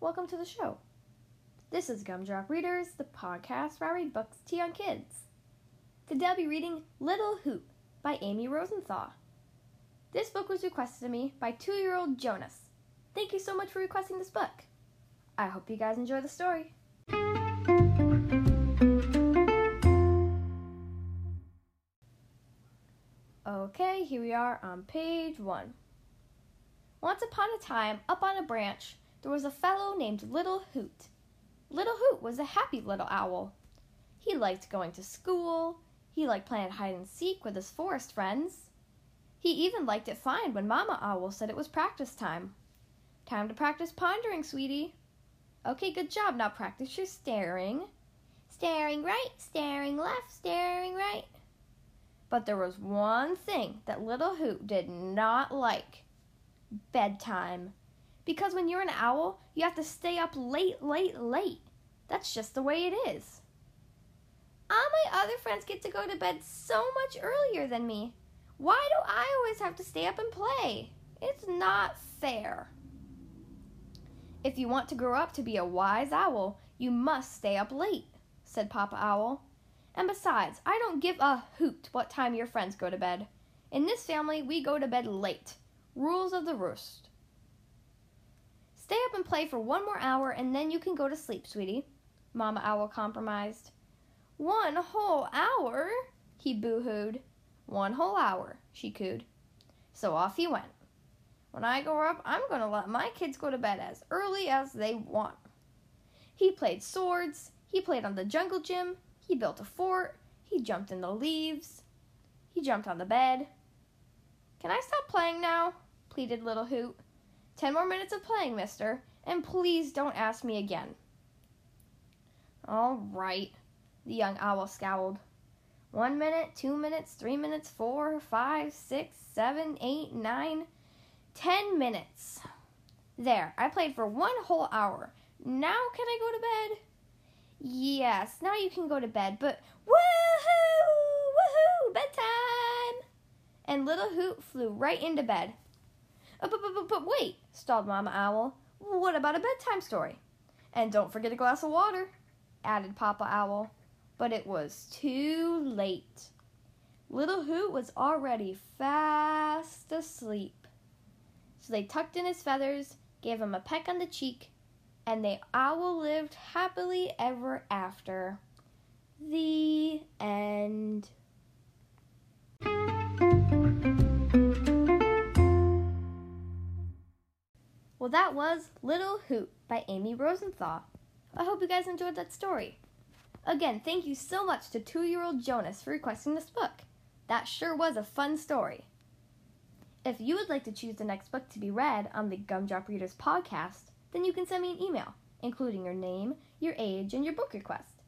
welcome to the show. This is Gumdrop Readers, the podcast where I read books to young kids. Today I'll be reading Little Hoot by Amy Rosenthal. This book was requested to me by two year old Jonas. Thank you so much for requesting this book. I hope you guys enjoy the story. Okay, here we are on page one. Once upon a time, up on a branch, there was a fellow named Little Hoot. Little Hoot was a happy little owl. He liked going to school. He liked playing hide and seek with his forest friends. He even liked it fine when Mama Owl said it was practice time. Time to practice pondering, sweetie. Okay, good job. Now practice your staring. Staring right, staring left, staring right. But there was one thing that little Hoot did not like bedtime. Because when you're an owl, you have to stay up late, late, late. That's just the way it is. All my other friends get to go to bed so much earlier than me. Why do I always have to stay up and play? It's not fair. If you want to grow up to be a wise owl, you must stay up late, said Papa Owl. And besides, I don't give a hoot what time your friends go to bed. In this family, we go to bed late. Rules of the roost. Stay up and play for one more hour and then you can go to sleep, sweetie, Mama Owl compromised. One whole hour? he boo hooed. One whole hour, she cooed. So off he went. When I grow up, I'm going to let my kids go to bed as early as they want. He played swords, he played on the jungle gym, he built a fort. He jumped in the leaves. He jumped on the bed. Can I stop playing now? pleaded Little Hoot. Ten more minutes of playing, mister, and please don't ask me again. All right, the young owl scowled. One minute, two minutes, three minutes, four, five, six, seven, eight, nine, ten minutes. There, I played for one whole hour. Now can I go to bed? Yes, now you can go to bed, but woohoo! Woohoo! Bedtime! And little Hoot flew right into bed. Uh, but, but, but, wait, stalled Mama Owl. What about a bedtime story? And don't forget a glass of water, added Papa Owl. But it was too late. Little Hoot was already fast asleep. So they tucked in his feathers, gave him a peck on the cheek, and they all lived happily ever after. The end. That was Little Hoot by Amy Rosenthal. I hope you guys enjoyed that story. Again, thank you so much to two year old Jonas for requesting this book. That sure was a fun story. If you would like to choose the next book to be read on the Gumdrop Readers podcast, then you can send me an email, including your name, your age, and your book request.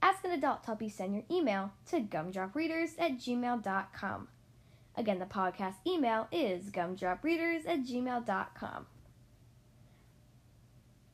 Ask an adult to help you send your email to gumdropreaders at gmail.com. Again, the podcast email is gumdropreaders at gmail.com.